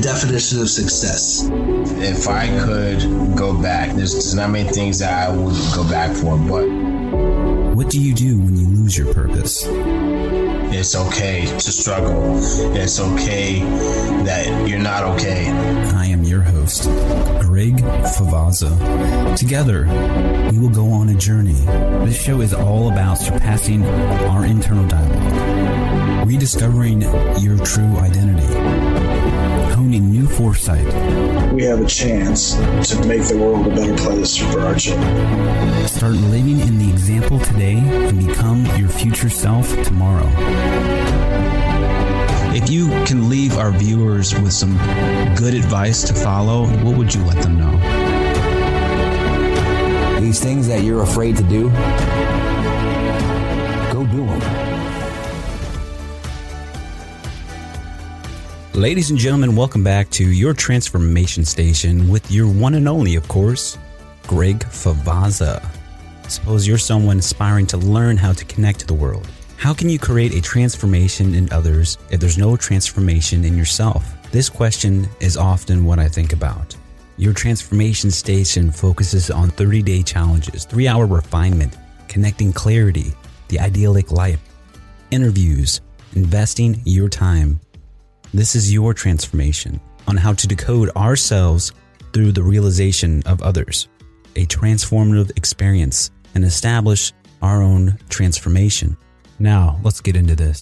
definition of success? If I could go back, there's, there's not many things that I would go back for, but What do you do when you lose your purpose? it's okay to struggle. It's okay that you're not okay. I am your host, Greg Favazza. Together, we will go on a journey. This show is all about surpassing our internal dialogue, rediscovering your true identity, honing new foresight, We have a chance to make the world a better place for our children. start living in the example today, and become your future self tomorrow. If you can leave our viewers with some good advice to follow, what would you let them know? These things that you're afraid to do, go do them. Ladies and gentlemen, welcome back to your transformation station with your one and only, of course, Greg Favazza. Suppose you're someone aspiring to learn how to connect to the world. How can you create a transformation in others if there's no transformation in yourself? This question is often what I think about. Your transformation station focuses on 30 day challenges, three hour refinement, connecting clarity, the idyllic life, interviews, investing your time. This is your transformation on how to decode ourselves through the realization of others, a transformative experience, and establish our own transformation. Now, let's get into this.